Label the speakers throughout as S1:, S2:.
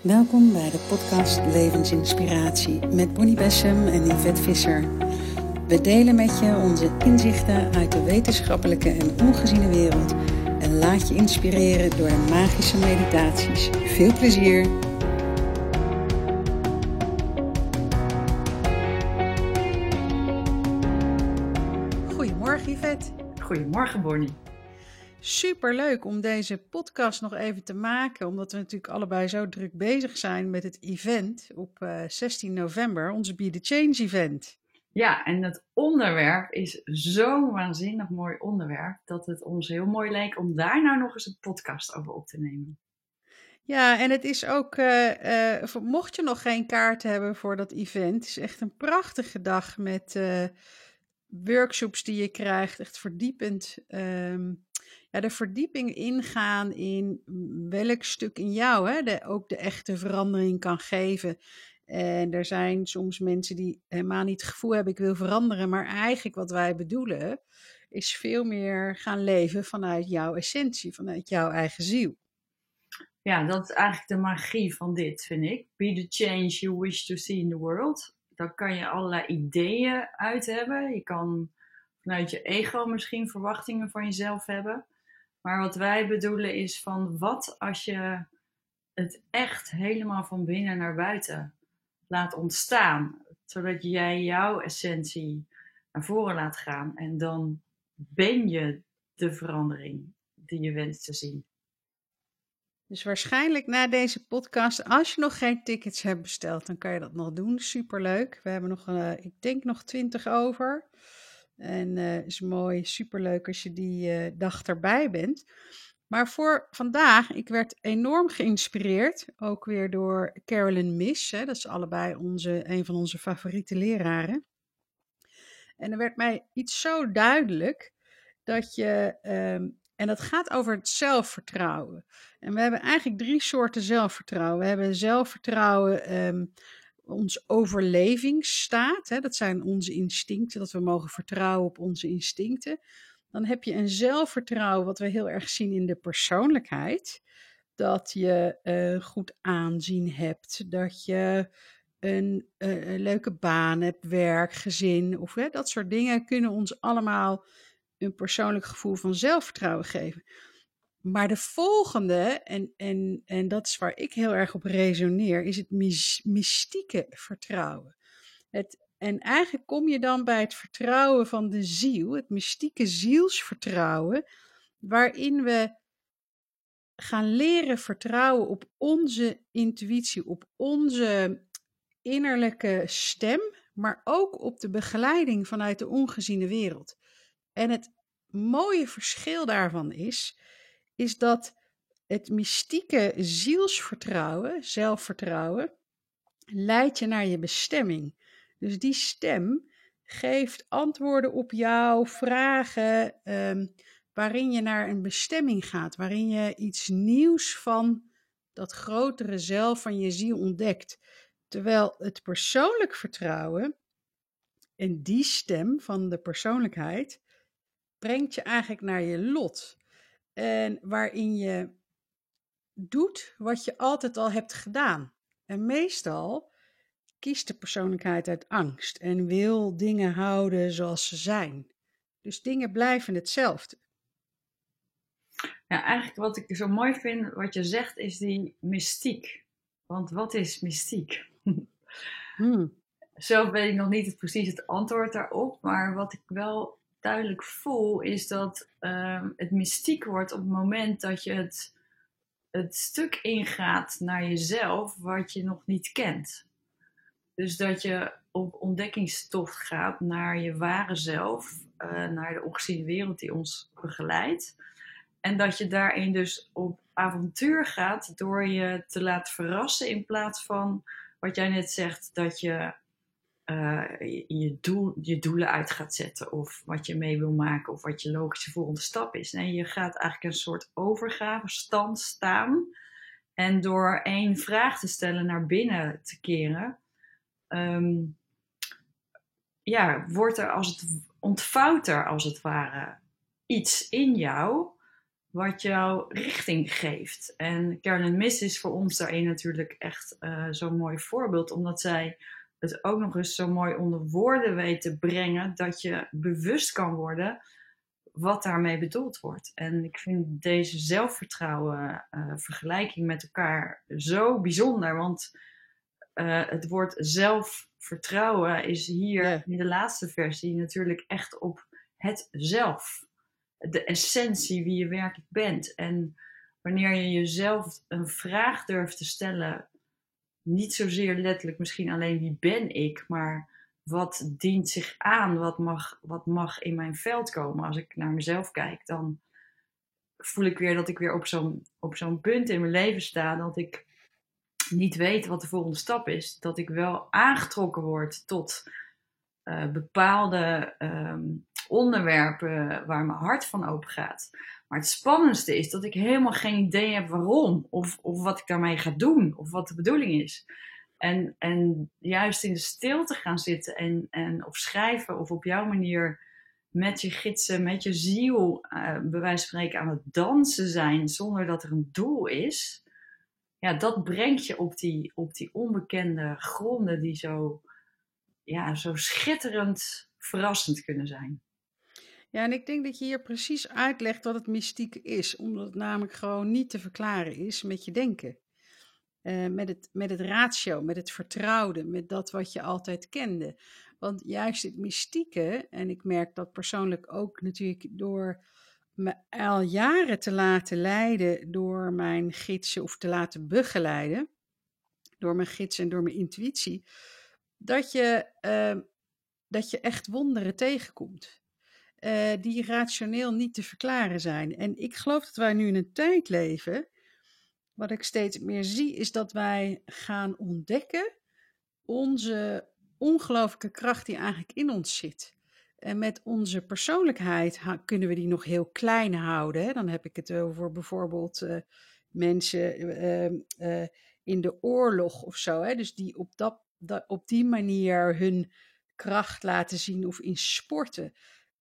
S1: Welkom bij de podcast Levensinspiratie met Bonnie Bessem en Yvette Visser. We delen met je onze inzichten uit de wetenschappelijke en ongeziene wereld en laat je inspireren door de magische meditaties. Veel plezier! Goedemorgen Yvette.
S2: Goedemorgen Bonnie.
S1: Super leuk om deze podcast nog even te maken, omdat we natuurlijk allebei zo druk bezig zijn met het event op uh, eh, 16 november, onze Be the Change event.
S2: Ja, en het onderwerp is zo'n waanzinnig mooi onderwerp dat het ons heel mooi leek om daar nou nog eens een podcast over op te nemen.
S1: Ja, en het is ook, uh, uh, mocht je nog geen kaart hebben voor dat event, het is echt een prachtige dag met workshops die je krijgt, echt verdiepend. Um, ja, de verdieping ingaan in welk stuk in jou hè, de, ook de echte verandering kan geven. En er zijn soms mensen die helemaal niet het gevoel hebben, ik wil veranderen. Maar eigenlijk wat wij bedoelen, is veel meer gaan leven vanuit jouw essentie, vanuit jouw eigen ziel.
S2: Ja, dat is eigenlijk de magie van dit, vind ik. Be the change you wish to see in the world. Daar kan je allerlei ideeën uit hebben. Je kan vanuit je ego misschien verwachtingen van jezelf hebben. Maar wat wij bedoelen is van wat als je het echt helemaal van binnen naar buiten laat ontstaan. Zodat jij jouw essentie naar voren laat gaan. En dan ben je de verandering die je wenst te zien.
S1: Dus waarschijnlijk na deze podcast, als je nog geen tickets hebt besteld, dan kan je dat nog doen. Superleuk. We hebben nog, uh, ik denk nog twintig over. En uh, is mooi, superleuk als je die uh, dag erbij bent. Maar voor vandaag, ik werd enorm geïnspireerd, ook weer door Carolyn Miss. Hè, dat is allebei onze, een van onze favoriete leraren. En er werd mij iets zo duidelijk dat je, um, en dat gaat over het zelfvertrouwen. En we hebben eigenlijk drie soorten zelfvertrouwen. We hebben zelfvertrouwen um, ons overlevingsstaat. Hè, dat zijn onze instincten, dat we mogen vertrouwen op onze instincten. Dan heb je een zelfvertrouwen, wat we heel erg zien in de persoonlijkheid. Dat je goed aanzien hebt, dat je een, uh, een, leuke baan hebt, werk, gezin of hè, dat soort dingen kunnen ons allemaal een persoonlijk gevoel van zelfvertrouwen geven. Maar de volgende, en, en, en dat is waar ik heel erg op resoneer, is het mystieke vertrouwen. Het, en eigenlijk kom je dan bij het vertrouwen van de ziel, het mystieke zielsvertrouwen, waarin we gaan leren vertrouwen op onze intuïtie, op onze innerlijke stem, maar ook op de begeleiding vanuit de ongeziene wereld. En het mooie verschil daarvan is is dat het mystieke zielsvertrouwen, zelfvertrouwen, leidt je naar je bestemming. Dus die stem geeft antwoorden op jouw vragen, um, waarin je naar een bestemming gaat, waarin je iets nieuws van dat grotere zelf van je ziel ontdekt. Terwijl het persoonlijk vertrouwen en die stem van de persoonlijkheid brengt je eigenlijk naar je lot. En waarin je doet wat je altijd al hebt gedaan. En meestal kiest de persoonlijkheid uit angst en wil dingen houden zoals ze zijn. Dus dingen blijven hetzelfde.
S2: Ja, eigenlijk wat ik zo mooi vind, wat je zegt, is die mystiek. Want wat is mystiek? Hmm. Zelf weet ik nog niet precies het antwoord daarop, maar wat ik wel duidelijk voel, is dat ehm, het mystiek wordt op het moment dat je het, het stuk ingaat naar jezelf wat je nog niet kent. Dus dat je op ontdekkingstocht gaat naar je ware zelf, uh, naar de ongeziene wereld die ons begeleidt. En dat je daarin dus op avontuur gaat door je te laten verrassen in plaats van wat jij net zegt, dat je uh, je, doel, je doelen uit gaat zetten of wat je mee wil maken of wat je logische volgende stap is. Nee, je gaat eigenlijk een soort overgave, stand staan en door één vraag te stellen naar binnen te keren, um, ja, wordt er als het ontvouwt er als het ware iets in jou wat jou richting geeft. En Carolyn Miss is voor ons daarin natuurlijk echt uh, zo'n mooi voorbeeld, omdat zij het ook nog eens zo mooi onder woorden weet te brengen dat je bewust kan worden wat daarmee bedoeld wordt. En ik vind deze zelfvertrouwen uh, vergelijking met elkaar zo bijzonder, want uh, het woord zelfvertrouwen is hier in de laatste versie natuurlijk echt op het zelf. De essentie wie je werkelijk bent. En wanneer je jezelf een vraag durft te stellen, niet zozeer letterlijk misschien alleen wie ben ik, maar wat dient zich aan, wat mag, wat mag in mijn veld komen. Als ik naar mezelf kijk, dan voel ik weer dat ik weer op zo'n, op zo'n punt in mijn leven sta dat ik niet weet wat de volgende stap is. Dat ik wel aangetrokken word tot uh, bepaalde um, onderwerpen waar mijn hart van open gaat. Maar het spannendste is dat ik helemaal geen idee heb waarom. Of, of wat ik daarmee ga doen. Of wat de bedoeling is. En, en juist in de stilte gaan zitten en, en of schrijven of op jouw manier met je gidsen, met je ziel, uh, bij wijze van spreken, aan het dansen zijn zonder dat er een doel is. Ja, dat brengt je op die, op die onbekende gronden die zo, ja, zo schitterend verrassend kunnen zijn.
S1: Ja, en ik denk dat je hier precies uitlegt wat het mystiek is, omdat het namelijk gewoon niet te verklaren is met je denken. Uh, met, het, met het ratio, met het vertrouwde, met dat wat je altijd kende. Want juist het mystieke, en ik merk dat persoonlijk ook natuurlijk door me al jaren te laten leiden door mijn gidsen of te laten begeleiden, door mijn gids en door mijn intuïtie, dat je, uh, dat je echt wonderen tegenkomt. Uh, die rationeel niet te verklaren zijn. En ik geloof dat wij nu in een tijd leven. Wat ik steeds meer zie, is dat wij gaan ontdekken onze ongelooflijke kracht die eigenlijk in ons zit. En met onze persoonlijkheid kunnen we die nog heel klein houden. Hè? Dan heb ik het over bijvoorbeeld uh, mensen uh, uh, in de oorlog of zo. Hè? Dus die op, dat, op die manier hun kracht laten zien of in sporten.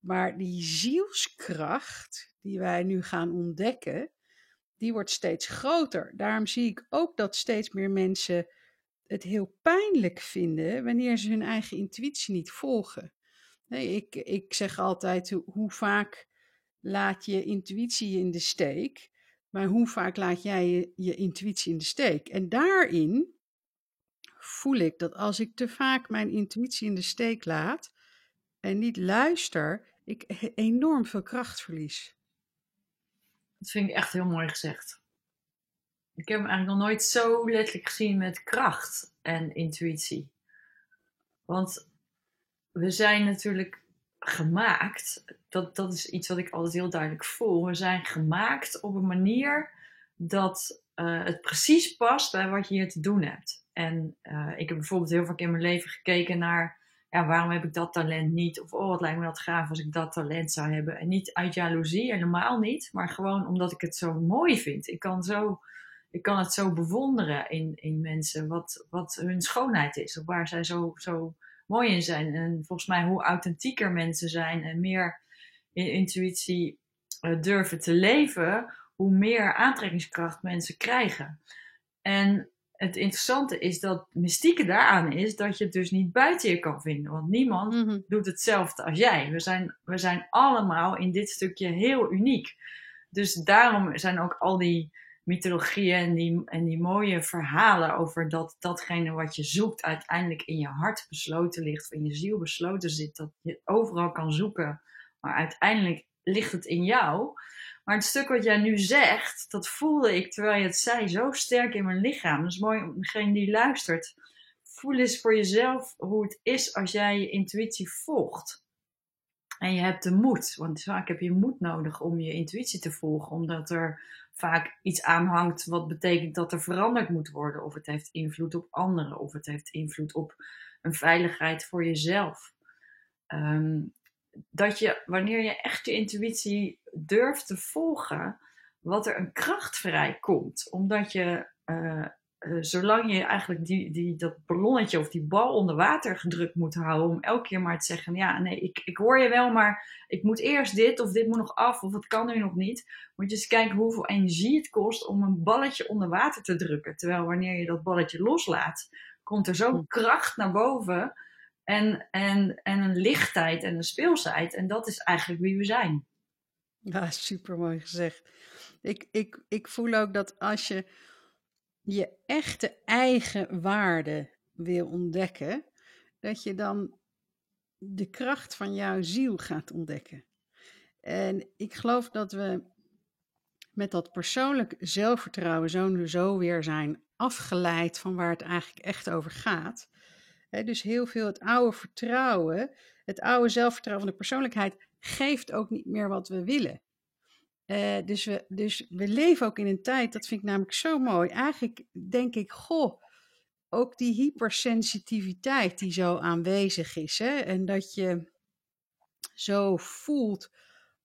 S1: Maar die zielskracht die wij nu gaan ontdekken, die wordt steeds groter. Daarom zie ik ook dat steeds meer mensen het heel pijnlijk vinden wanneer ze hun eigen intuïtie niet volgen. Ik, ik zeg altijd, hoe vaak laat je intuïtie in de steek, maar hoe vaak laat jij je intuïtie in de steek? En daarin voel ik dat als ik te vaak mijn intuïtie in de steek laat en niet luister, ik enorm veel kracht verlies.
S2: Dat vind ik echt heel mooi gezegd. Ik heb hem eigenlijk nog nooit zo letterlijk gezien met kracht en intuïtie. Want we zijn natuurlijk gemaakt, dat, dat is iets wat ik altijd heel duidelijk voel. We zijn gemaakt op een manier dat uh, het precies past bij wat je hier te doen hebt. En uh, ik heb bijvoorbeeld heel vaak in mijn leven gekeken naar ja, waarom heb ik dat talent niet? Of oh, wat lijkt me dat gaaf als ik dat talent zou hebben. En niet uit jaloezie, helemaal niet. Maar gewoon omdat ik het zo mooi vind. Ik kan, zo, ik kan het zo bewonderen in, in mensen, wat, wat hun schoonheid is. Of waar zij zo, zo mooi in zijn. En volgens mij hoe authentieker mensen zijn en meer in intuïtie uh, durven te leven, hoe meer aantrekkingskracht mensen krijgen. En het interessante is dat mystieke daaraan is dat je het dus niet buiten je kan vinden. Want niemand mm-hmm. doet hetzelfde als jij. We zijn, we zijn allemaal in dit stukje heel uniek. Dus daarom zijn ook al die mythologieën en die, en die mooie verhalen over dat datgene wat je zoekt uiteindelijk in je hart besloten ligt, of in je ziel besloten zit, dat je overal kan zoeken, maar uiteindelijk ligt het in jou. Maar het stuk wat jij nu zegt, dat voelde ik terwijl je het zei zo sterk in mijn lichaam. Dat is mooi om degene die luistert. Voel eens voor jezelf hoe het is als jij je intuïtie volgt. En je hebt de moed, want vaak heb je moed nodig om je intuïtie te volgen, omdat er vaak iets aanhangt wat betekent dat er veranderd moet worden. Of het heeft invloed op anderen, of het heeft invloed op een veiligheid voor jezelf. Um, dat je, wanneer je echt je intuïtie durft te volgen, wat er een kracht vrijkomt. Omdat je uh, eh, zolang je eigenlijk die, die, dat ballonnetje of die bal onder water gedrukt moet houden, om elke keer maar te zeggen: Ja, nee, ik, ik hoor je wel, maar ik moet eerst dit of dit moet nog af of het kan nu nog niet. Moet je eens kijken hoeveel energie het kost om een balletje onder water te drukken. Terwijl wanneer je dat balletje loslaat, komt er zo'n hm. kracht naar boven en, en, en een lichtheid en een speelsheid. En dat is eigenlijk wie we zijn.
S1: Ja, super mooi gezegd. Ik, ik, ik voel ook dat als je je echte eigen waarde wil ontdekken, dat je dan de kracht van jouw ziel gaat ontdekken. En ik geloof dat we met dat persoonlijk zelfvertrouwen zo, zo weer zijn afgeleid van waar het eigenlijk echt over gaat. Dus heel veel het oude vertrouwen, het oude zelfvertrouwen van de persoonlijkheid, geeft ook niet meer wat we willen. Uh, dus, we, dus we leven ook in een tijd, dat vind ik namelijk zo mooi. Eigenlijk denk ik, goh, ook die hypersensitiviteit die zo aanwezig is. Hè? En dat je zo voelt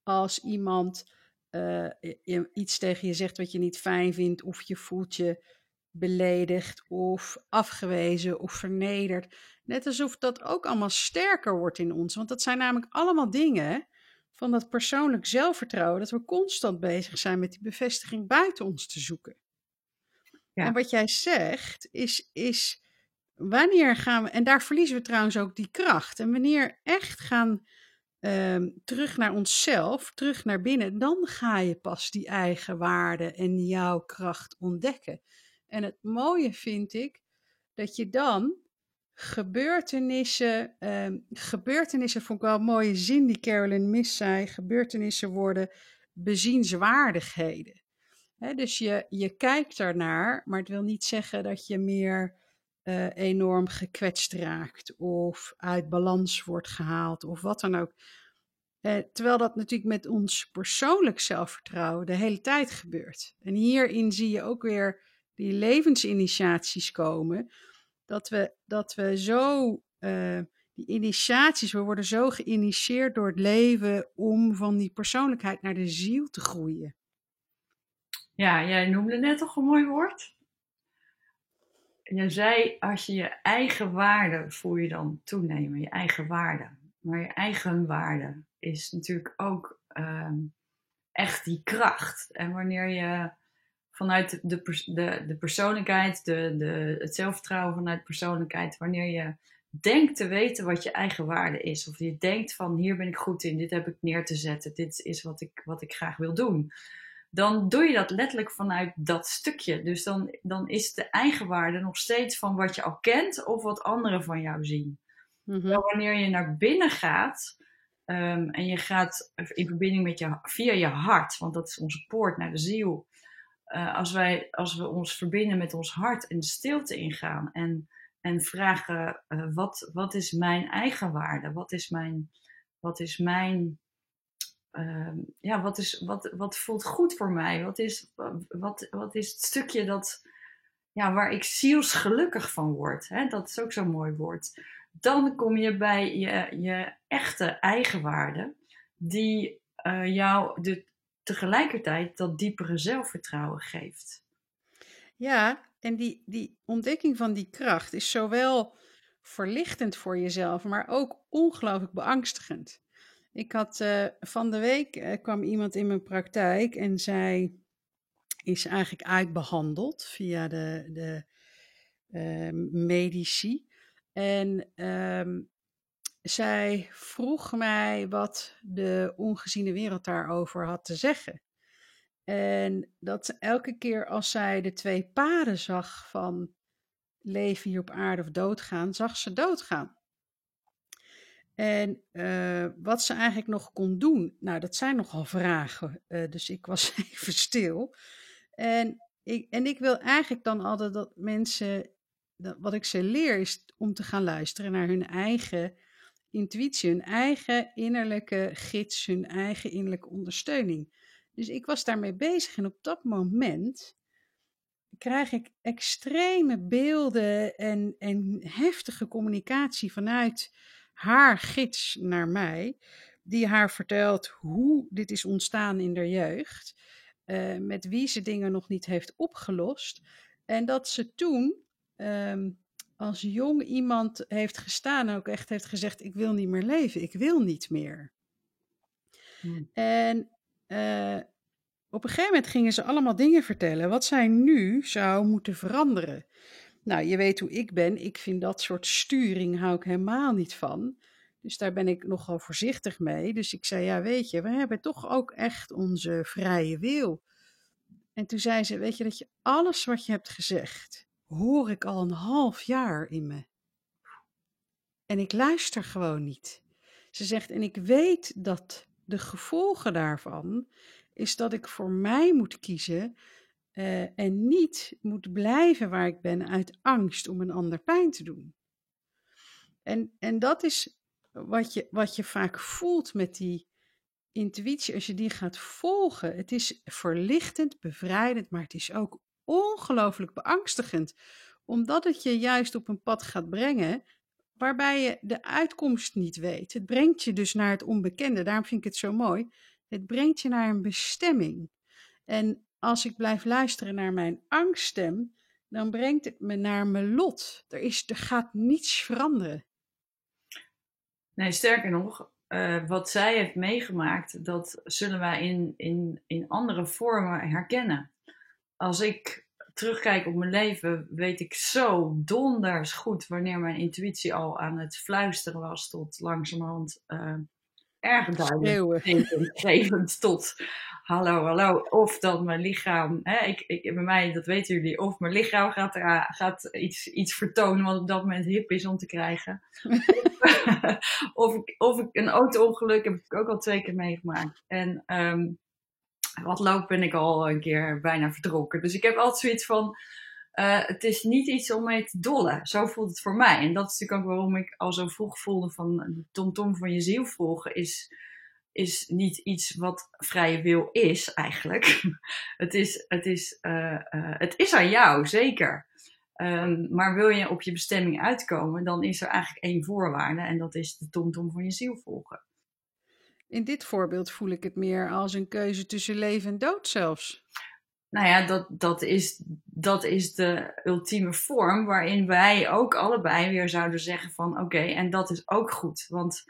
S1: als iemand uh, iets tegen je zegt wat je niet fijn vindt, of je voelt je beledigd of afgewezen of vernederd. Net alsof dat ook allemaal sterker wordt in ons. Want dat zijn namelijk allemaal dingen van dat persoonlijk zelfvertrouwen, dat we constant bezig zijn met die bevestiging buiten ons te zoeken. Ja. En wat jij zegt, is, is wanneer gaan we, en daar verliezen we trouwens ook die kracht. En wanneer echt gaan ehm, terug naar onszelf, terug naar binnen, dan ga je pas die eigen waarde en jouw kracht ontdekken. En het mooie vind ik dat je dan gebeurtenissen, uh, gebeurtenissen vond ik wel een mooie zin die Carolyn Miss zei, gebeurtenissen worden bezienswaardigheden. dus je, je kijkt ernaar, maar het wil niet zeggen dat je meer uh, enorm gekwetst raakt of uit balans wordt gehaald of wat dan ook. Uh, terwijl dat natuurlijk met ons persoonlijk zelfvertrouwen de hele tijd gebeurt. En hierin zie je ook weer die levensinitiaties komen dat we, dat we zo, uh, die initiaties, we worden zo geïnitieerd door het leven om van die persoonlijkheid naar de ziel te groeien.
S2: Ja, jij noemde net toch een mooi woord. Je zei, als je je eigen waarde voel je dan toenemen, je eigen waarde. Maar je eigen waarde is natuurlijk ook uh, echt die kracht. En wanneer je vanuit de, de, de persoonlijkheid, de, de, het zelfvertrouwen vanuit persoonlijkheid, wanneer je denkt te weten wat je eigen waarde is. Of je denkt van hier ben ik goed in, dit heb ik neer te zetten, dit is wat ik, wat ik graag wil doen. Dan doe je dat letterlijk vanuit dat stukje. Dus dan, dan is de eigenwaarde nog steeds van wat je al kent of wat anderen van jou zien. Mm wanneer je naar binnen gaat um, en je gaat in verbinding met je, via je hart, want dat is onze poort naar de ziel, uh, als, wij, als we ons verbinden met ons hart en de stilte ingaan en, en vragen: uh, wat, wat is mijn eigen waarde? Wat is mijn. Wat is mijn uh, ja, wat, is, wat, wat voelt goed voor mij? Wat is, wat, wat is het stukje dat, ja, waar ik zielsgelukkig van word? Hè? Dat is ook zo'n mooi woord. Dan kom je bij je, je echte eigenwaarde, die uh, jou de, tegelijkertijd dat diepere zelfvertrouwen geeft.
S1: Ja, en die, die ontdekking van die kracht is zowel verlichtend voor jezelf, maar ook ongelooflijk beangstigend. Ik had uh, van de week uh, kwam iemand in mijn praktijk en zij is eigenlijk uitbehandeld via de, de uh, medici. En um, zij vroeg mij wat de ongeziene wereld daarover had te zeggen. En dat elke keer als zij de twee paden zag van leven hier op aarde of doodgaan, zag ze doodgaan. En uh, wat ze eigenlijk nog kon doen, nou, dat zijn nogal vragen. Uh, dus ik was even stil. En ik, en ik wil eigenlijk dan altijd dat mensen, dat, wat ik ze leer, is om te gaan luisteren naar hun eigen intuïtie, hun eigen innerlijke gids, hun eigen innerlijke ondersteuning. Dus ik was daarmee bezig en op dat moment krijg ik extreme beelden en, en heftige communicatie vanuit haar gids naar mij, die haar vertelt hoe dit is ontstaan in de jeugd, uh, met wie ze dingen nog niet heeft opgelost. En dat ze toen ehm, als jong iemand heeft gestaan en ook echt heeft gezegd: Ik wil niet meer leven, ik wil niet meer. Hmm. En uh, op een gegeven moment gingen ze allemaal dingen vertellen wat zij nu zou moeten veranderen. Nou, je weet hoe ik ben. Ik vind dat soort sturing hou ik helemaal niet van. Dus daar ben ik nogal voorzichtig mee. Dus ik zei, ja, weet je, we hebben toch ook echt onze vrije wil. En toen zei ze, weet je, dat je alles wat je hebt gezegd, hoor ik al een half jaar in me. En ik luister gewoon niet. Ze zegt, en ik weet dat de gevolgen daarvan is dat ik voor mij moet kiezen uh, en niet moet blijven waar ik ben uit angst om een ander pijn te doen. En, en dat is wat je, wat je vaak voelt met die intuïtie, als je die gaat volgen. Het is verlichtend, bevrijdend, maar het is ook ongelooflijk beangstigend, omdat het je juist op een pad gaat brengen waarbij je de uitkomst niet weet. Het brengt je dus naar het onbekende. Daarom vind ik het zo mooi. Het brengt je naar een bestemming. En als ik blijf luisteren naar mijn angststem, dan brengt het me naar mijn lot. Er, is, er gaat niets veranderen.
S2: Nee, sterker nog, uh, wat zij heeft meegemaakt, dat zullen wij in, in, in andere vormen herkennen. Als ik terugkijk op mijn leven, weet ik zo donders goed wanneer mijn intuïtie al aan het fluisteren was tot langzamerhand uh, erg duidelijk tot hallo, hallo. Of dat mijn lichaam, hè, ik, ik, bij mij, dat weten jullie, of mijn lichaam gaat, er, gaat iets, iets vertonen wat op dat moment hip is om te krijgen. of, ik, of ik een auto-ongeluk heb ik ook al twee keer meegemaakt. En um, wat loop ben ik al een keer bijna verdronken. Dus ik heb altijd zoiets van, uh, het is niet iets om mee te dollen. Zo voelt het voor mij. En dat is natuurlijk ook waarom ik al zo vroeg voelde van de tomtom van je ziel volgen is is niet iets wat vrije wil is eigenlijk. het, is, het, is, uh, uh, het is aan jou, zeker. Um, maar wil je op je bestemming uitkomen, dan is er eigenlijk één voorwaarde en dat is de tomtom van je ziel volgen.
S1: In dit voorbeeld voel ik het meer als een keuze tussen leven en dood zelfs.
S2: Nou ja, dat, dat, is, dat is de ultieme vorm waarin wij ook allebei weer zouden zeggen van oké, en dat is ook goed. Want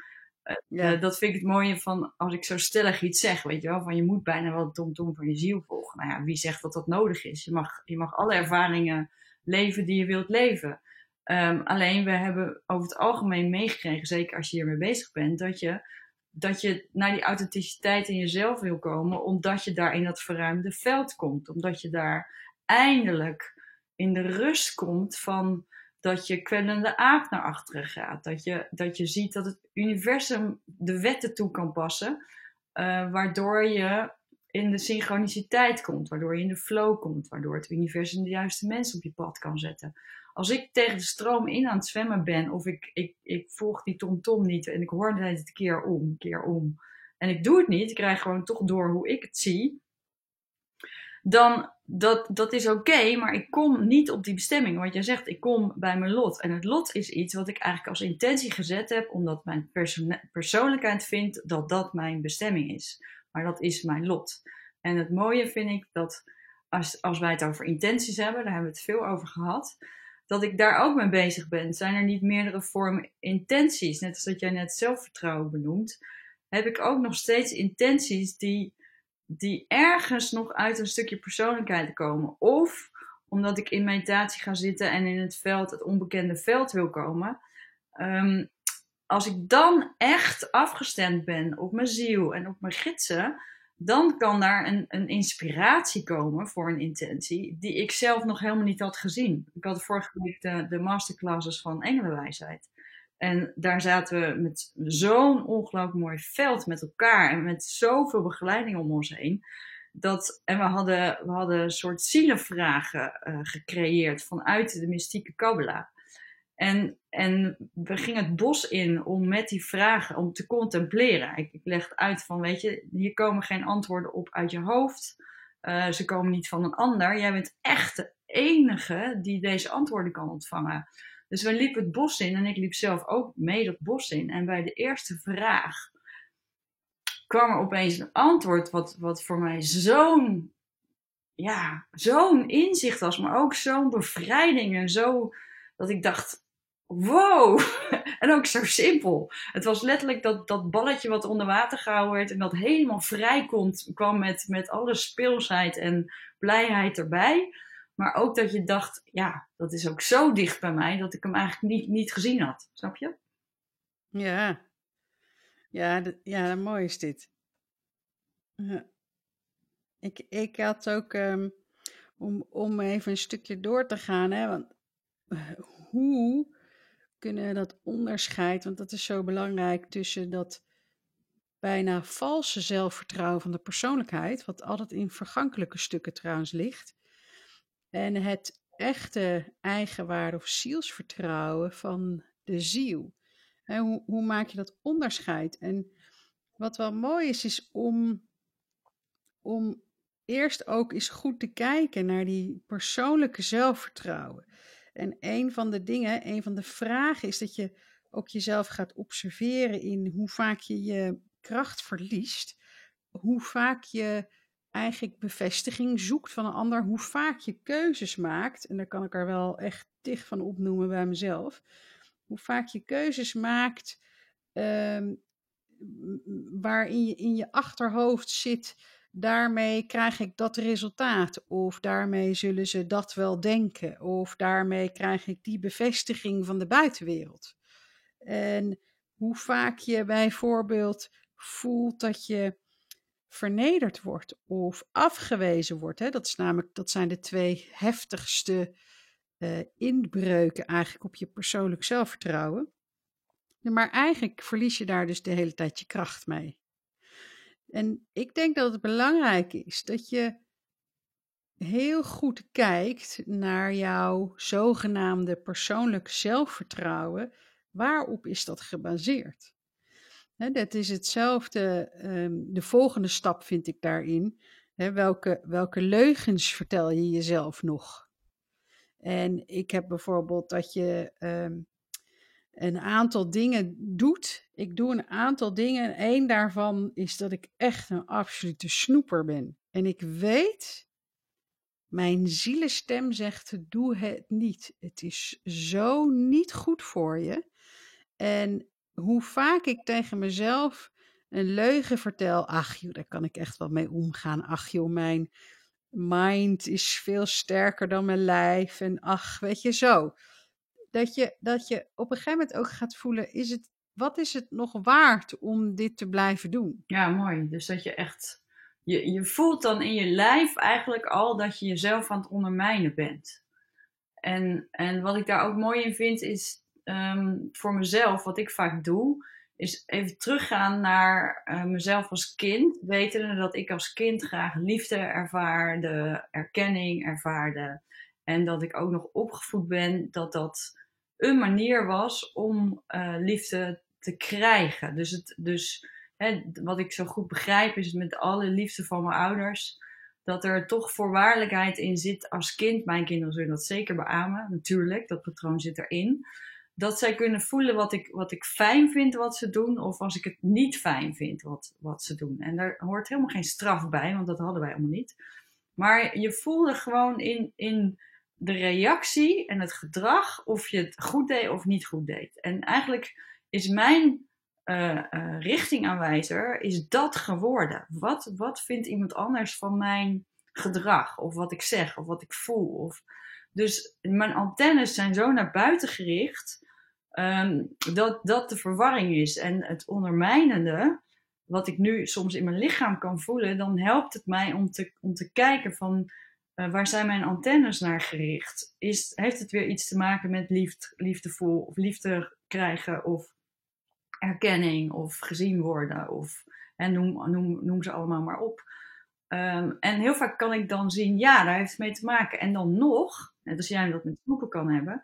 S2: ja. Uh, dat vind ik het mooie van als ik zo stellig iets zeg, weet je wel, van je moet bijna wel de tomtom van je ziel volgen. Nou ja, wie zegt dat dat nodig is? Je mag, je mag alle ervaringen leven die je wilt leven. Um, alleen we hebben over het algemeen meegekregen, zeker als je hiermee bezig bent, dat je, dat je naar die authenticiteit in jezelf wil komen, omdat je daar in dat verruimde veld komt. Omdat je daar eindelijk in de rust komt van dat je kwellende aap naar achteren gaat. Dat je, dat je ziet dat het universum de wetten toe kan passen, uh, waardoor je in de synchroniciteit komt, waardoor je in de flow komt, waardoor het universum de juiste mensen op je pad kan zetten. Als ik tegen de stroom in aan het zwemmen ben, of ik, ik, ik volg die tom-tom niet en ik hoor het keer om, keer om, en ik doe het niet, ik krijg gewoon toch door hoe ik het zie, dan dat, dat is oké, maar ik kom niet op die bestemming. Want jij zegt, ik kom bij mijn lot. En het lot is iets wat ik eigenlijk als intentie gezet heb, omdat mijn persoonlijkheid vindt dat dat mijn bestemming is. Maar dat is mijn lot. En het mooie vind ik dat als, als wij het over intenties hebben, daar hebben we het veel over gehad, dat ik daar ook mee bezig ben. Zijn er niet meerdere vormen intenties? Net als dat jij net zelfvertrouwen benoemt, heb ik ook nog steeds intenties die die ergens nog uit een stukje persoonlijkheid komen. Of omdat ik in meditatie ga zitten en in het veld, het onbekende veld wil komen. Um, als ik dan echt afgestemd ben op mijn ziel en op mijn gidsen, dan kan daar een, een inspiratie komen voor een intentie die ik zelf nog helemaal niet had gezien. Ik had vorige week de, masterclasses van Engelenwijsheid. En daar zaten we met zo'n ongelooflijk mooi veld met elkaar en met zoveel begeleiding om ons heen. Dat, en we hadden, we hadden een soort zielenvragen uh, gecreëerd vanuit de mystieke Kabbalah. En, en we gingen het bos in om met die vragen, om te contempleren. Ik, ik leg uit van, weet je, hier komen geen antwoorden op uit je hoofd. Uh, ze komen niet van een ander. Jij bent echt de enige die deze antwoorden kan ontvangen. Dus we liepen het bos in en ik liep zelf ook mee dat bos in. En bij de eerste vraag kwam er opeens een antwoord wat, wat voor mij zo'n ja, zo'n inzicht was, maar ook zo'n bevrijding en zo dat ik dacht, wow, en ook zo simpel. Het was letterlijk dat, dat balletje wat onder water gehouden werd en dat helemaal vrij komt, kwam met, met alle speelsheid en blijheid erbij. Maar ook dat je dacht, ja, dat is ook zo dicht bij mij dat ik hem eigenlijk niet, niet gezien had. Snap je?
S1: Ja, ja, ja mooi is dit. Ik, ik had ook, ehm, om, om even een stukje door te gaan, hè, want eh, hoe kunnen dat onderscheid, want dat is zo belangrijk, tussen dat bijna valse zelfvertrouwen van de persoonlijkheid, wat altijd in vergankelijke stukken trouwens ligt, en het echte eigenwaarde of zielsvertrouwen van de ziel. hoe, hoe maak je dat onderscheid? En wat wel mooi is, is om, om eerst ook eens goed te kijken naar die persoonlijke zelfvertrouwen. En een van de dingen, een van de vragen is dat je ook jezelf gaat observeren in hoe vaak je je kracht verliest, hoe vaak je eigenlijk bevestiging zoekt van een ander, hoe vaak je keuzes maakt, en daar kan ik er wel echt tig van opnoemen bij mezelf, hoe vaak je keuzes maakt um, waarin je in je achterhoofd zit, daarmee krijg ik dat resultaat, of daarmee zullen ze dat wel denken, of daarmee krijg ik die bevestiging van de buitenwereld. En hoe vaak je bijvoorbeeld voelt dat je vernederd wordt of afgewezen wordt. Hè? Dat, is namelijk, dat zijn de twee heftigste uh, inbreuken eigenlijk op je persoonlijk zelfvertrouwen. Maar eigenlijk verlies je daar dus de hele tijd je kracht mee. En ik denk dat het belangrijk is dat je heel goed kijkt naar jouw zogenaamde persoonlijk zelfvertrouwen. Waarop is dat gebaseerd? dat is hetzelfde, ehm, de volgende stap vind ik daarin. welke, welke leugens vertel je jezelf nog? En ik heb bijvoorbeeld dat je ehm, een aantal dingen doet. Ik doe een aantal dingen en één daarvan is dat ik echt een absolute snoeper ben. En ik weet, mijn zielenstem zegt, doe het niet. Het is zo niet goed voor je. En hoe vaak ik tegen mezelf een leugen vertel. Ach joh, daar kan ik echt wel mee omgaan. Ach joh, mijn mind is veel sterker dan mijn lijf. En ach, weet je zo. Dat je, dat je op een gegeven moment ook gaat voelen, is het, wat is het nog waard om dit te blijven doen?
S2: Ja, mooi. Dus dat je echt, je, je voelt dan in je lijf eigenlijk al dat je jezelf aan het ondermijnen bent. En, en wat ik daar ook mooi in vind, is Ehm, voor mezelf, wat ik vaak doe, is even teruggaan naar uh, mezelf als kind. Wetende dat ik als kind graag liefde ervaarde, erkenning ervaarde. En dat ik ook nog opgevoed ben dat dat een manier was om uh, liefde te krijgen. Dus, het, dus hè, wat ik zo goed begrijp is met alle liefde van mijn ouders. Dat er toch voorwaardelijkheid in zit als kind. Mijn kinderen zullen dat zeker beamen, natuurlijk. Dat patroon zit erin dat zij kunnen voelen wat ik, wat ik fijn vind wat ze doen, of als ik het niet fijn vind wat, wat ze doen. En daar hoort helemaal geen straf bij, want dat hadden wij allemaal niet. Maar je voelde gewoon in, in de reactie en het gedrag of je het goed deed of niet goed deed. En eigenlijk is mijn uh, uh, richtingaanwijzer is dat geworden. Wat, wat vindt iemand anders van mijn gedrag? Of wat ik zeg, of wat ik voel? Of... Dus mijn antennes zijn zo naar buiten gericht Ehm, dat dat de verwarring is. En het ondermijnende, wat ik nu soms in mijn lichaam kan voelen, dan helpt het mij om te, om te kijken van uh, waar zijn mijn antennes naar gericht? Is, heeft het weer iets te maken met liefde, liefdevol of liefde krijgen of erkenning of gezien worden of en noem, noem, noem ze allemaal maar op. Um, en heel vaak kan ik dan zien, ja, daar heeft het mee te maken. En dan nog, net als jij dat met snoepen kan hebben,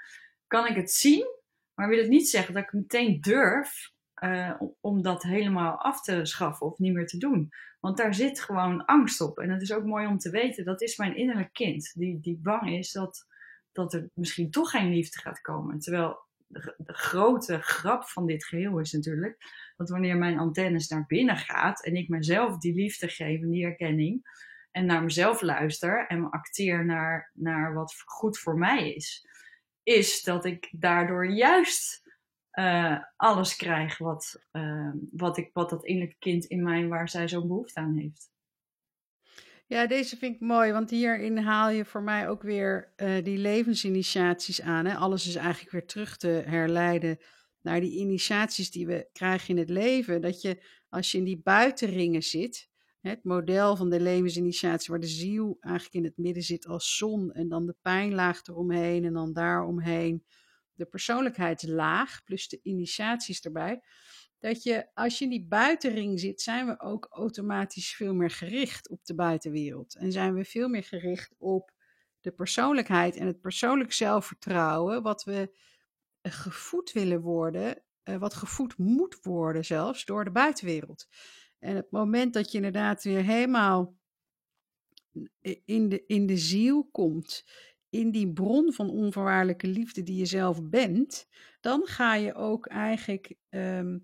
S2: kan ik het zien maar wil het niet zeggen dat ik meteen durf uh, om dat helemaal af te schaffen of niet meer te doen. Want daar zit gewoon angst op. En het is ook mooi om te weten, dat is mijn innerlijk kind. Die, die bang is dat, dat er misschien toch geen liefde gaat komen. Terwijl de, grote grap van dit geheel is natuurlijk, dat wanneer mijn antennes naar binnen gaat en ik mezelf die liefde geef en die erkenning, en naar mezelf luister en acteer naar, naar wat goed voor mij is, is dat ik daardoor juist uh, alles krijg wat, uh, wat, ik, wat dat innerlijke kind in mij, waar zij zo'n behoefte aan heeft.
S1: Ja, deze vind ik mooi, want hierin haal je voor mij ook weer uh, die levensinitiaties aan. Hè? Alles is eigenlijk weer terug te herleiden naar die initiaties die we krijgen in het leven. Dat je als je in die buitenringen zit, het model van de levensinitiatie, waar de ziel eigenlijk in het midden zit als zon en dan de pijnlaag eromheen en dan daaromheen de persoonlijkheidslaag plus de initiaties erbij. Dat je, als je in die buitenring zit, zijn we ook automatisch veel meer gericht op de buitenwereld. En zijn we veel meer gericht op de persoonlijkheid en het persoonlijk zelfvertrouwen, wat we eh, gevoed willen worden, eh, wat gevoed moet worden zelfs door de buitenwereld. En het moment dat je inderdaad weer helemaal in de, in de ziel komt, in die bron van onvoorwaardelijke liefde die je zelf bent, dan ga je ook eigenlijk ehm,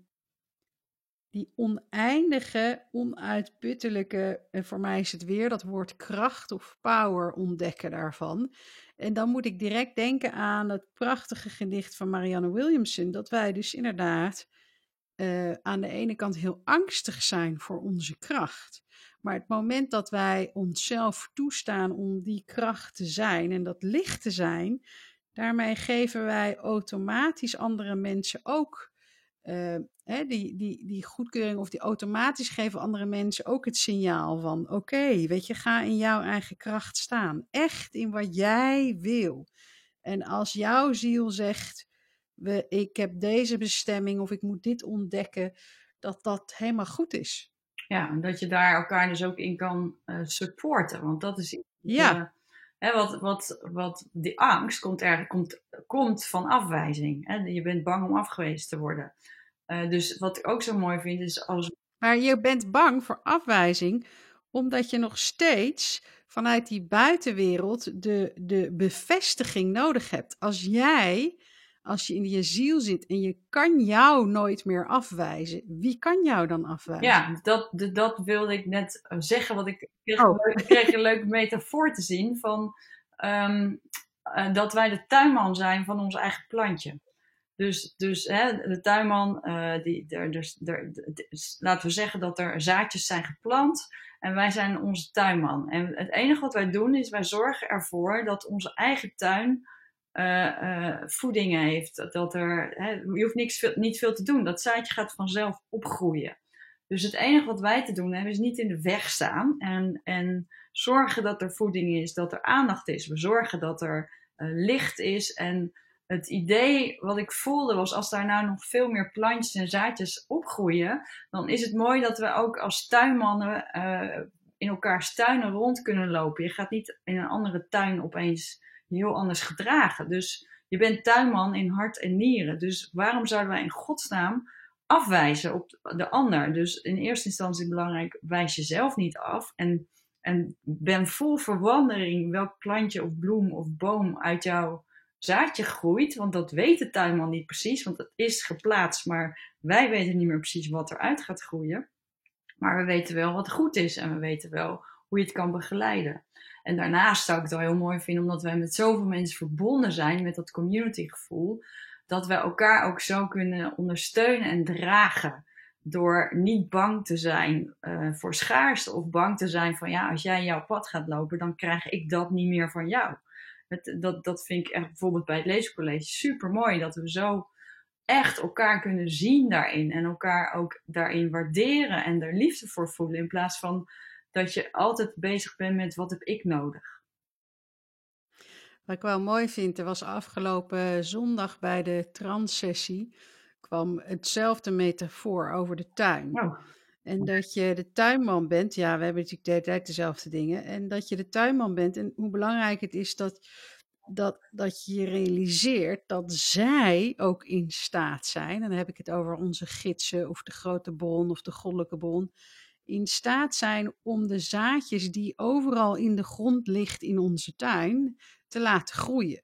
S1: die oneindige, onuitputtelijke, en voor mij is het weer dat woord kracht of power ontdekken daarvan. En dan moet ik direct denken aan het prachtige gedicht van Marianne Williamson, dat wij dus inderdaad uh, aan de ene kant heel angstig zijn voor onze kracht. Maar het moment dat wij onszelf toestaan om die kracht te zijn en dat licht te zijn, daarmee geven wij automatisch andere mensen ook uh, hè, die, die, die goedkeuring of die automatisch geven andere mensen ook het signaal van oké, weet je, ga in jouw eigen kracht staan. Echt in wat jij wil. En als jouw ziel zegt, we, ik heb deze bestemming of ik moet dit ontdekken, dat dat helemaal goed is.
S2: Ja, en dat je daar elkaar dus ook in kan uh, supporten. Want dat is
S1: ja.
S2: Uh, hè, wat, wat, wat die angst komt, er, komt, komt van afwijzing. Hè? Je bent bang om afgewezen te worden. Uh, dus wat ik ook zo mooi vind is als.
S1: Maar je bent bang voor afwijzing, omdat je nog steeds vanuit die buitenwereld de, de bevestiging nodig hebt. Als jij als je in je ziel zit en je kan jou nooit meer afwijzen, wie kan jou dan afwijzen?
S2: Ja, dat, dat wilde ik net eh, zeggen. Wat ik, kreeg, oh. ik kreeg een leuke metafoor te zien van um, uh, dat wij de tuinman zijn van ons eigen plantje. Dus, dus hè, de tuinman, uh, die, er, dus, er, laten we zeggen dat er zaadjes zijn geplant en wij zijn onze tuinman. En het enige wat wij doen is wij zorgen ervoor dat onze eigen tuin uh, voeding heeft. Dat er, hè, je hoeft niks, niet veel te doen. Dat zaadje gaat vanzelf opgroeien. Dus het enige wat wij te doen hebben is niet in de weg staan en, en zorgen dat er voeding is, dat er aandacht is. We zorgen dat er uh, licht is. En het idee wat ik voelde was, als daar nou nog veel meer plantjes en zaadjes opgroeien, dan is het mooi dat we ook als tuinmannen in elkaars tuinen rond kunnen lopen. Je gaat niet in een andere tuin opeens heel anders gedragen. Dus je bent tuinman in hart en nieren. Dus waarom zouden wij in godsnaam afwijzen op de ander? Dus in eerste instantie belangrijk, wijs jezelf niet af. En, en ben vol verwondering welk plantje of bloem of boom uit jouw zaadje groeit. Want dat weet de tuinman niet precies, want het is geplaatst. Maar wij weten niet meer precies wat eruit gaat groeien. Maar we weten wel wat goed is en we weten wel hoe je het kan begeleiden. En daarnaast zou ik het wel heel mooi vinden, omdat wij met zoveel mensen verbonden zijn met dat communitygevoel, dat we elkaar ook zo kunnen ondersteunen en dragen. Door niet bang te zijn uh, voor schaarste of bang te zijn van ja, als jij jouw pad gaat lopen, dan krijg ik dat niet meer van jou. Het, dat, dat vind ik echt bijvoorbeeld bij het leescollege super mooi, dat we zo echt elkaar kunnen zien daarin en elkaar ook daarin waarderen en er liefde voor voelen in plaats van dat je altijd bezig bent met wat heb ik nodig.
S1: Wat ik wel mooi vind, er was afgelopen zondag bij de transsessie kwam hetzelfde metafoor over de tuin.
S2: Oh.
S1: En dat je de tuinman bent, ja, we hebben natuurlijk de hele tijd dezelfde dingen. En dat je de tuinman bent en hoe belangrijk het is dat, dat, dat je je realiseert dat zij ook in staat zijn. En dan heb ik het over onze gidsen of de grote bron of de goddelijke bron in staat zijn om de zaadjes die overal in de grond ligt in onze tuin te laten groeien.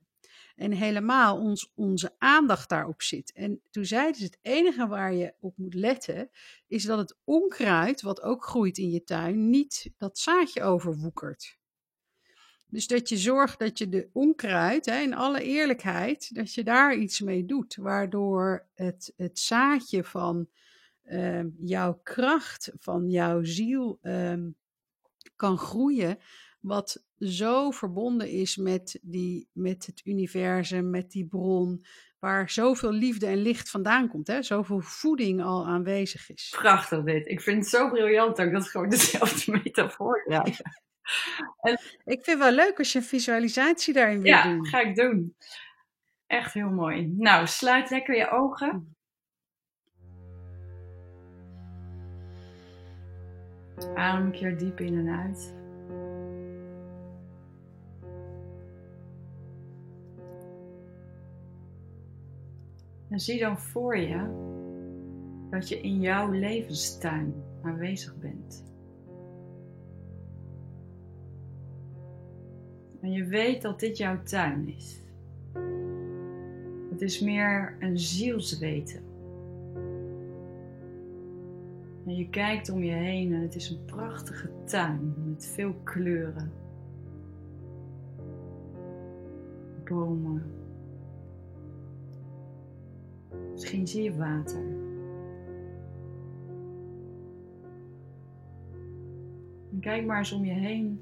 S1: En helemaal ons, onze aandacht daarop zit. En toen zeiden ze: het enige waar je op moet letten, is dat het onkruid, wat ook groeit in je tuin, niet dat zaadje overwoekert. Dus dat je zorgt dat je de onkruid, hè, in alle eerlijkheid, dat je daar iets mee doet. Waardoor het, het zaadje van uh, jouw kracht, van jouw ziel um, kan groeien. Wat zo verbonden is met, die, met het universum, met die bron. Waar zoveel liefde en licht vandaan komt. Hè? Zoveel voeding al aanwezig is.
S2: Prachtig dit. Ik vind het zo briljant dat ik dat gewoon dezelfde metafoor.
S1: En, ik vind het wel leuk als je een visualisatie daarin wil
S2: ja,
S1: doen.
S2: Ja, ga ik doen. Echt heel mooi. Nou, sluit lekker je ogen. Adem een keer diep in en uit. En zie dan voor je dat je in jouw levenstuin aanwezig bent. En je weet dat dit jouw tuin is. Het is meer een zielsweten. En je kijkt om je heen en het is een prachtige tuin met veel kleuren. Bomen. Misschien zie je water. En kijk maar eens om je heen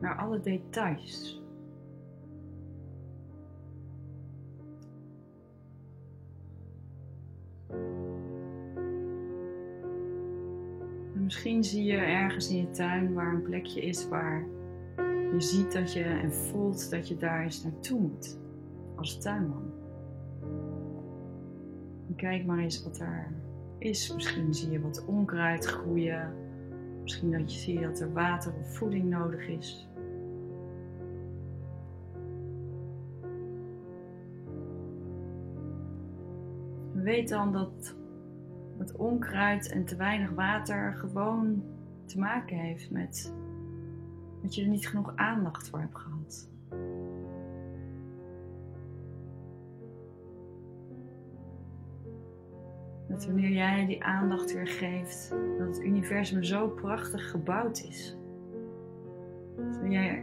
S2: naar alle details. Misschien zie je ergens in je tuin waar een plekje is waar je ziet dat je en voelt dat je daar eens naartoe moet als tuinman. Kijk maar eens wat daar is. Misschien zie je wat onkruid groeien. Misschien dat je ziet dat er water of voeding nodig is. Weet dan dat onkruid en te weinig water gewoon te maken heeft met dat je er niet genoeg aandacht voor hebt gehad. Dat wanneer jij die aandacht weer geeft, dat het universum zo prachtig gebouwd is.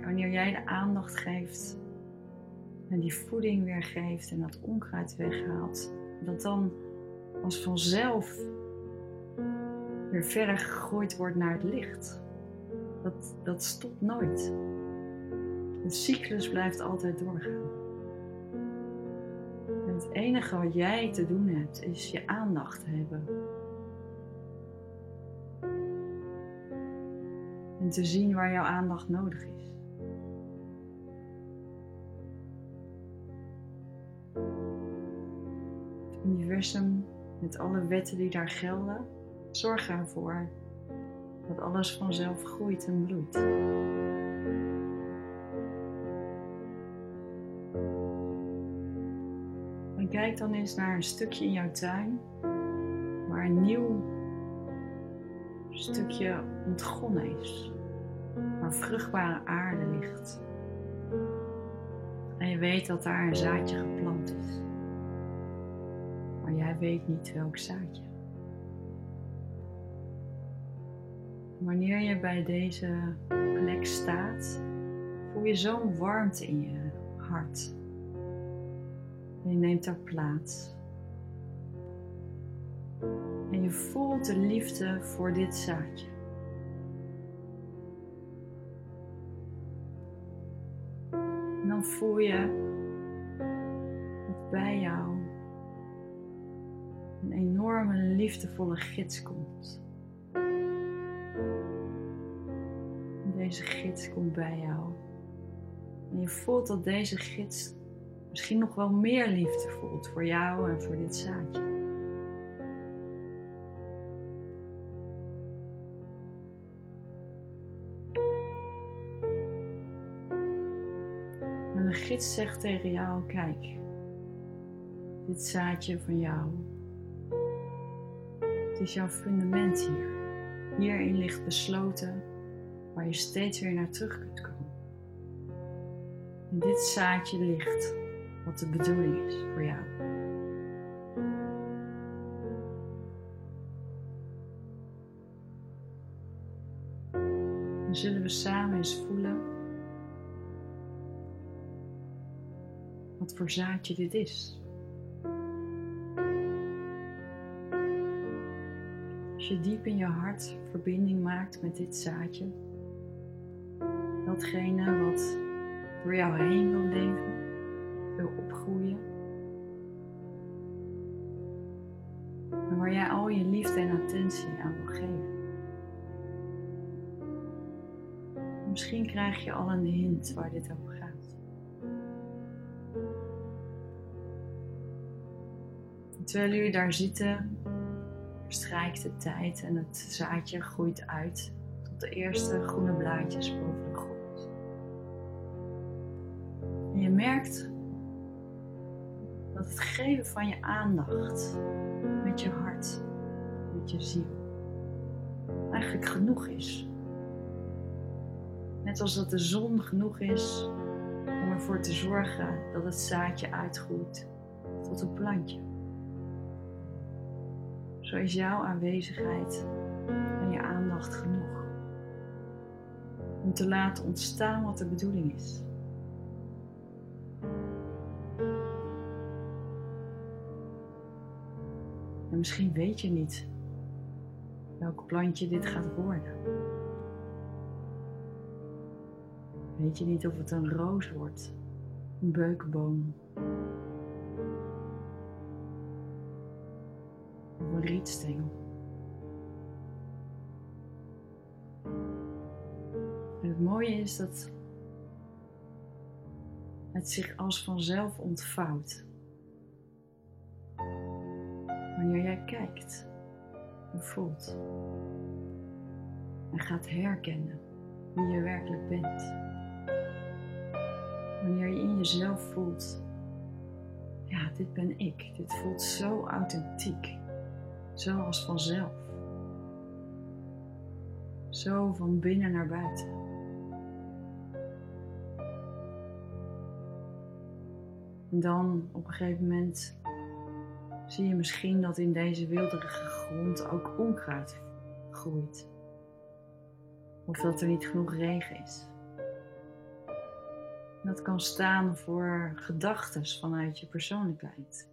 S2: wanneer jij de aandacht geeft en die voeding weer geeft en dat onkruid weghaalt, dat dan als vanzelf weer verder gegooid wordt naar het licht. Dat, dat stopt nooit. De cyclus blijft altijd doorgaan. En het enige wat jij te doen hebt, is je aandacht hebben. En te zien waar jouw aandacht nodig is. Het universum met alle wetten die daar gelden, zorg ervoor dat alles vanzelf groeit en bloeit. En kijk dan eens naar een stukje in jouw tuin waar een nieuw stukje ontgonnen is, waar vruchtbare aarde ligt. En je weet dat daar een zaadje geplant is maar jij weet niet welk zaadje. Wanneer je bij deze plek staat, voel je zo'n warmte in je hart. En je neemt daar plaats. En je voelt de liefde voor dit zaadje. Dan voel je dat bij jou een enorme liefdevolle gids komt. Deze gids komt bij jou. En je voelt dat deze gids misschien nog wel meer liefde voelt voor jou en voor dit zaadje. En de gids zegt tegen jou: Kijk, dit zaadje van jou het is jouw fundament hier. Hierin ligt besloten waar je steeds weer naar terug kunt komen. in dit zaadje ligt wat de bedoeling is voor jou. Dan zullen we samen eens voelen wat voor zaadje dit is. Als je diep in je hart verbinding maakt met dit zaadje, datgene wat door jou heen wil leven, wil opgroeien. En waar jij al je liefde en attentie aan wil geven. Misschien krijg je al een hint waar dit over gaat. terwijl jullie daar zitten, verstrijkt de tijd en het zaadje groeit uit tot de eerste groene blaadjes boven merkt dat het geven van je aandacht met je hart, met je ziel, eigenlijk genoeg is. Net als dat de zon genoeg is om ervoor te zorgen dat het zaadje uitgroeit tot een plantje. Zo is jouw aanwezigheid en je aandacht genoeg om te laten ontstaan wat de bedoeling is. Misschien weet je niet welk plantje dit gaat worden. Weet je niet of het een roos wordt, een beukboom of een rietstengel. En het mooie is dat het zich als vanzelf ontvouwt. Wanneer jij kijkt en voelt en gaat herkennen wie je werkelijk bent. Wanneer je in jezelf voelt, ja, dit ben ik. Dit voelt zo authentiek. Zo als vanzelf. Zo van binnen naar buiten. En dan op een gegeven moment zie je misschien dat in deze wilderige grond ook onkruid groeit. Of dat er niet genoeg regen is. Dat kan staan voor gedachten vanuit je persoonlijkheid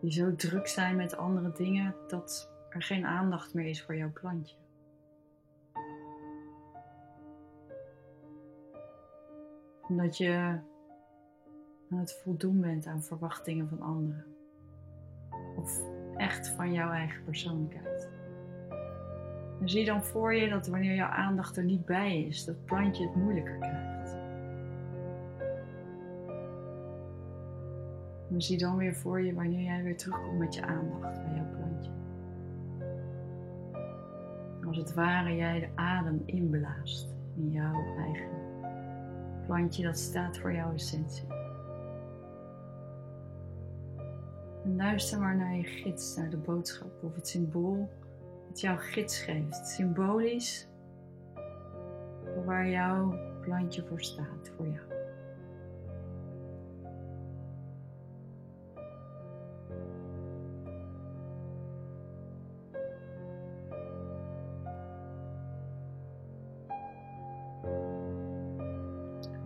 S2: die zo druk zijn met andere dingen dat er geen aandacht meer is voor jouw plantje. Omdat je aan het voldoen bent aan verwachtingen van anderen. Of echt van jouw eigen persoonlijkheid. En zie dan voor je dat wanneer jouw aandacht er niet bij is, dat plantje het moeilijker krijgt. En zie dan weer voor je wanneer jij weer terugkomt met je aandacht bij jouw plantje. Als het ware jij de adem inblaast in jouw eigen plantje dat staat voor jouw essentie. En luister maar naar je gids, naar de boodschap of het symbool dat jouw gids geeft. Symbolisch waar jouw plantje voor staat, voor jou.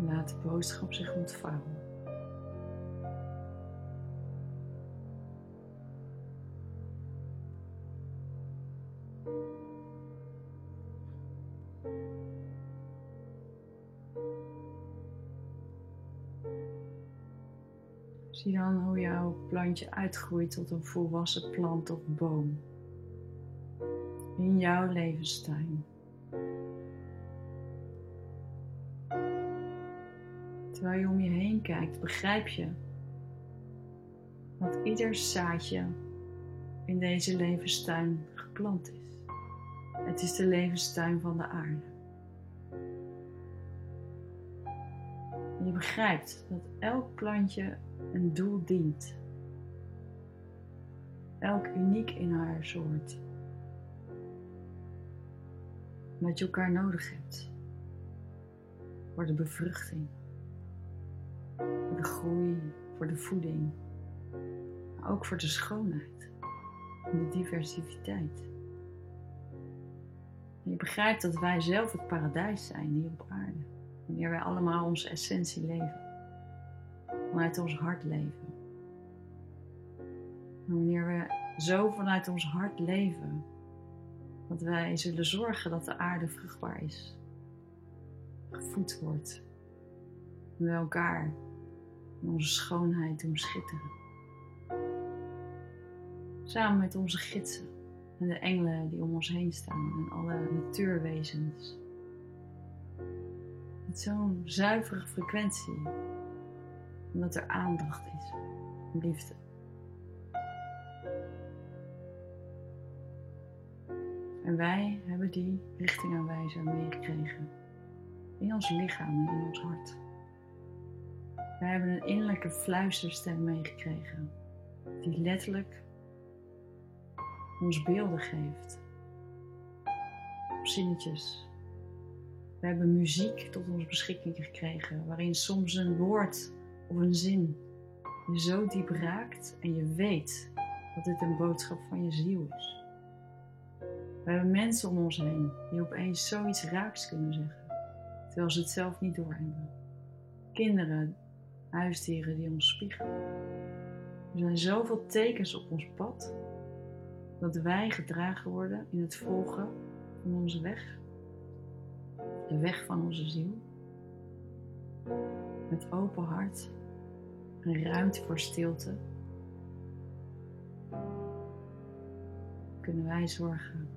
S2: Laat de boodschap zich ontvouwen. Plantje uitgroeit tot een volwassen plant of boom in jouw levenstuin. terwijl je om je heen kijkt, begrijp je dat ieder zaadje in deze levenstuin geplant is. Het is de levenstuin van de aarde. Je begrijpt dat elk plantje een doel dient. Elk uniek in haar soort. Dat je elkaar nodig hebt. voor de bevruchting, voor de groei, voor de voeding, maar ook voor de schoonheid en de diversiteit. Je begrijpt dat wij zelf het paradijs zijn hier op aarde, wanneer wij allemaal onze essentie leven, vanuit ons hart leven. En wanneer we zo vanuit ons hart leven, dat wij zullen zorgen dat de aarde vruchtbaar is, gevoed wordt, en we elkaar in onze schoonheid doen schitteren. Samen met onze gidsen en de engelen die om ons heen staan en alle natuurwezens. Met zo'n zuivere frequentie, omdat er aandacht is, liefde. En wij hebben die richtingaanwijzer meegekregen. In ons lichaam en in ons hart. Wij hebben een innerlijke fluisterstem meegekregen. Die letterlijk ons beelden geeft. Zinnetjes. We hebben muziek tot onze beschikking gekregen. Waarin soms een woord of een zin je zo diep raakt en je weet dat dit een boodschap van je ziel is. We hebben mensen om ons heen die opeens zoiets raaks kunnen zeggen, terwijl ze het zelf niet doorhebben. Kinderen, huisdieren die ons spiegelen. Er zijn zoveel tekens op ons pad dat wij gedragen worden in het volgen van onze weg, de weg van onze ziel. Met open hart en ruimte voor stilte kunnen wij zorgen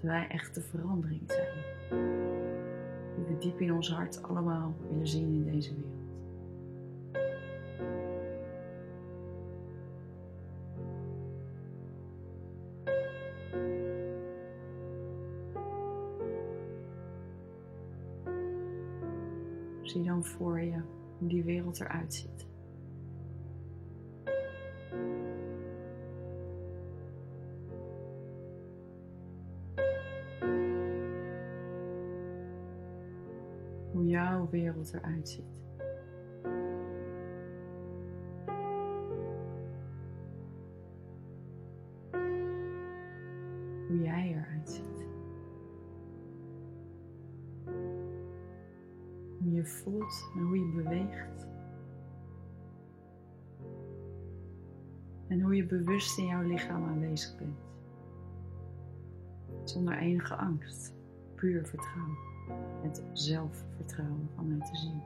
S2: dat wij echt de verandering zijn. Die we diep in ons hart allemaal willen zien in deze wereld. Zie dan voor je hoe die wereld eruit ziet. Wereld eruit ziet. Hoe jij eruit ziet. Hoe je voelt en hoe je beweegt. En hoe je bewust in jouw lichaam aanwezig bent. Zonder enige angst, puur vertrouwen het zelfvertrouwen vanuit te zien.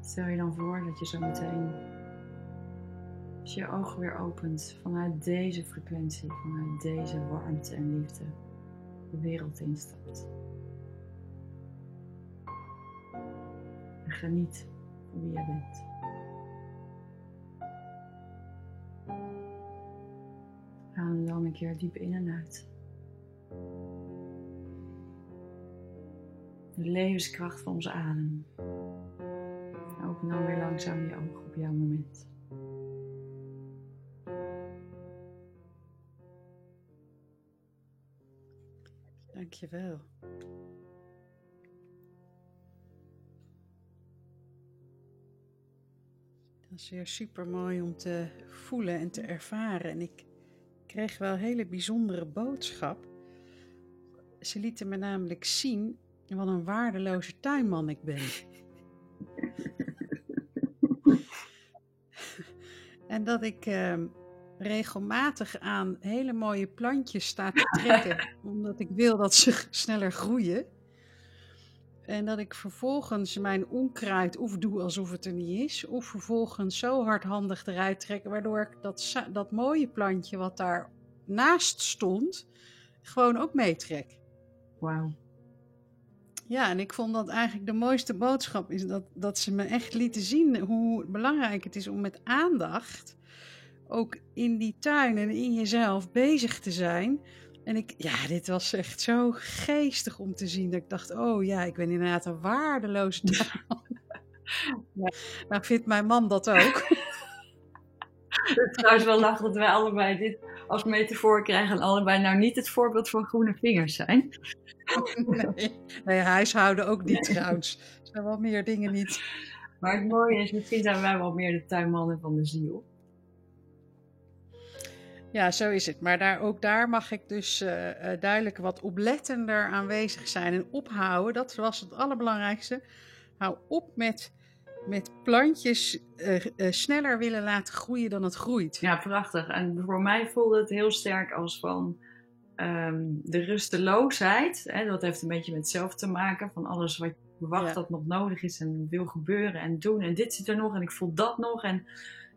S2: Stel je dan voor dat je zo meteen, als je je ogen weer opent, vanuit deze frequentie, vanuit deze warmte en liefde, de wereld instapt. En geniet van wie je bent. Adem dan een keer diep in en uit. De levenskracht van onze adem. Open dan weer langzaam je ogen op jouw moment.
S1: Dankjewel. Dat is weer super mooi om te voelen en te ervaren. En ik kreeg wel een hele bijzondere boodschap. Ze lieten me namelijk zien wat een waardeloze tuinman ik ben. en dat ik uh, regelmatig aan hele mooie plantjes sta te trekken, omdat ik wil dat ze sneller groeien. En dat ik vervolgens mijn onkruid of doe alsof het er niet is, of vervolgens zo hardhandig eruit trek, waardoor ik dat, dat mooie plantje wat daar naast stond, gewoon ook meetrek.
S2: Wauw.
S1: Ja, en ik vond dat eigenlijk de mooiste boodschap is dat, dat ze me echt lieten zien hoe belangrijk het is om met aandacht ook in die tuin en in jezelf bezig te zijn en ik, ja, dit was echt zo geestig om te zien. Dat ik dacht, oh ja, ik ben inderdaad een waardeloze tuinman. Ja. Nou vindt mijn man dat ook.
S2: Het is trouwens wel lachen dat wij allebei dit als metafoor krijgen en allebei nou niet het voorbeeld van groene vingers zijn.
S1: Nee, nee huishouden ook niet trouwens. Er zijn wel meer dingen niet.
S2: Maar het mooie is, misschien zijn wij wel meer de tuinmannen van de ziel.
S1: Ja, zo is het. Maar daar, ook daar mag ik dus uh, duidelijk wat oplettender aanwezig zijn en ophouden. Dat was het allerbelangrijkste. Hou op met, met plantjes uh, sneller willen laten groeien dan het groeit.
S2: Ja, prachtig. En voor mij voelde het heel sterk als van um, de rusteloosheid. Hè, dat heeft een beetje met zelf te maken. Van alles wat je verwacht dat nog nodig is en wil gebeuren en doen. En dit zit er nog en ik voel dat nog. En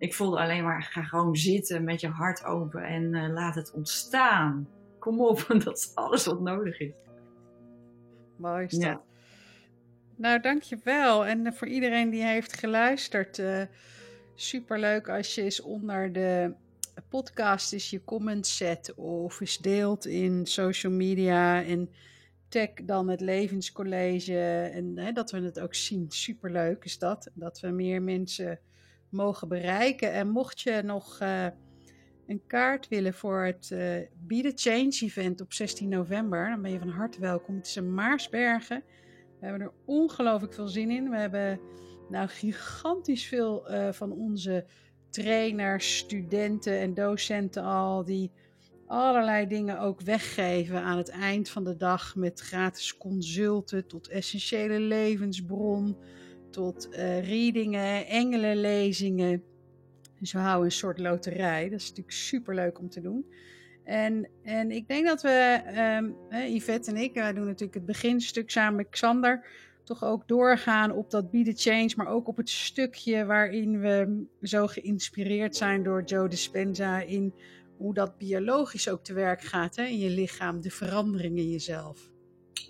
S2: ik voelde alleen maar, ga gewoon zitten met je hart open en uh, laat het ontstaan. Kom op, dat is alles wat nodig is.
S1: Mooi is dat. Ja. Nou, dankjewel. En uh, voor iedereen die heeft geluisterd, uh, superleuk als je eens onder de podcast eens je comments zet of eens deelt in social media en tag dan het Levenscollege en hè, dat we het ook zien. Superleuk is dat, dat we meer mensen mogen bereiken. En mocht je nog uh, een kaart willen voor het uh, Be the Change event op 16 november, dan ben je van harte welkom. Het is in Maarsbergen. We hebben er ongelooflijk veel zin in. We hebben nou gigantisch veel uh, van onze trainers, studenten en docenten al die allerlei dingen ook weggeven aan het eind van de dag met gratis consulten tot essentiële levensbron tot uh, readingen, engelenlezingen. Dus we houden een soort loterij. Dat is natuurlijk super leuk om te doen. En, en ik denk dat we, um, Yvette en ik, wij doen natuurlijk het beginstuk samen met Xander, toch ook doorgaan op dat Be the Change, maar ook op het stukje waarin we zo geïnspireerd zijn door Joe Dispenza in hoe dat biologisch ook te werk gaat hè, in je lichaam, de verandering in jezelf.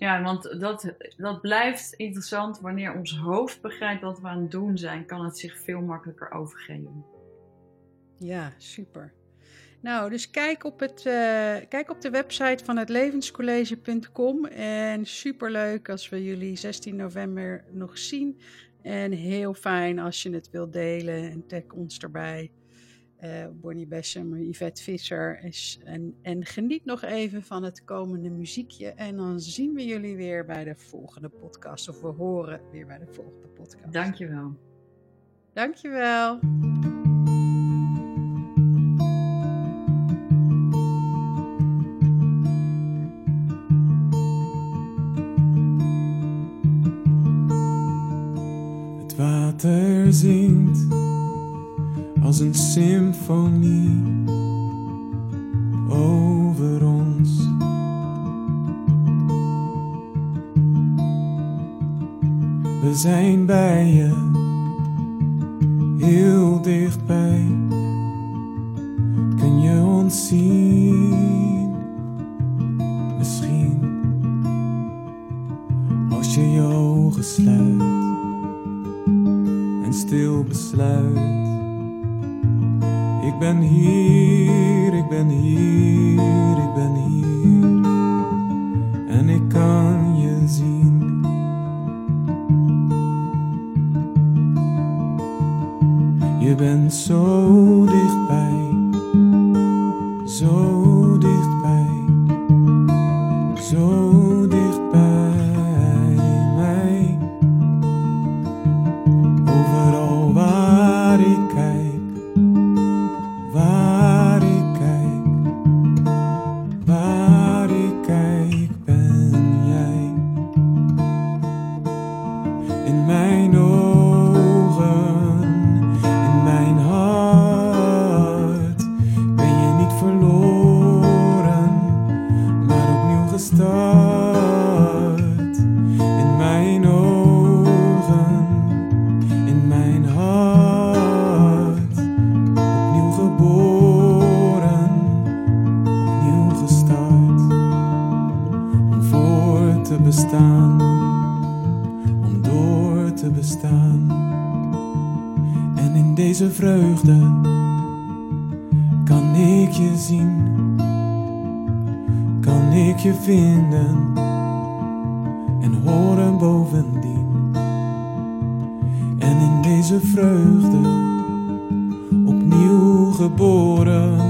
S2: Ja, want dat, dat blijft interessant. Wanneer ons hoofd begrijpt wat we aan het doen zijn, kan het zich veel makkelijker overgeven.
S1: Ja, super. Nou, dus kijk op, het, uh, kijk op de website van het levenscollege.com. En superleuk als we jullie 16 november nog zien. En heel fijn als je het wilt delen en tag ons erbij uh, Bonnie Bessem, Yvette Visser. Is, en, en geniet nog even van het komende muziekje. En dan zien we jullie weer bij de volgende podcast. Of we horen weer bij de volgende podcast.
S2: Dankjewel.
S1: Dankjewel.
S3: Het water zingt als een symfonie over ons. We zijn bij je, heel dichtbij. Kun je ons zien? Misschien als je je ogen sluit en stil besluit ben hier, ik ben hier, te bestaan, om door te bestaan. En in deze vreugde kan ik je zien, kan ik je vinden en horen bovendien. En in deze vreugde opnieuw geboren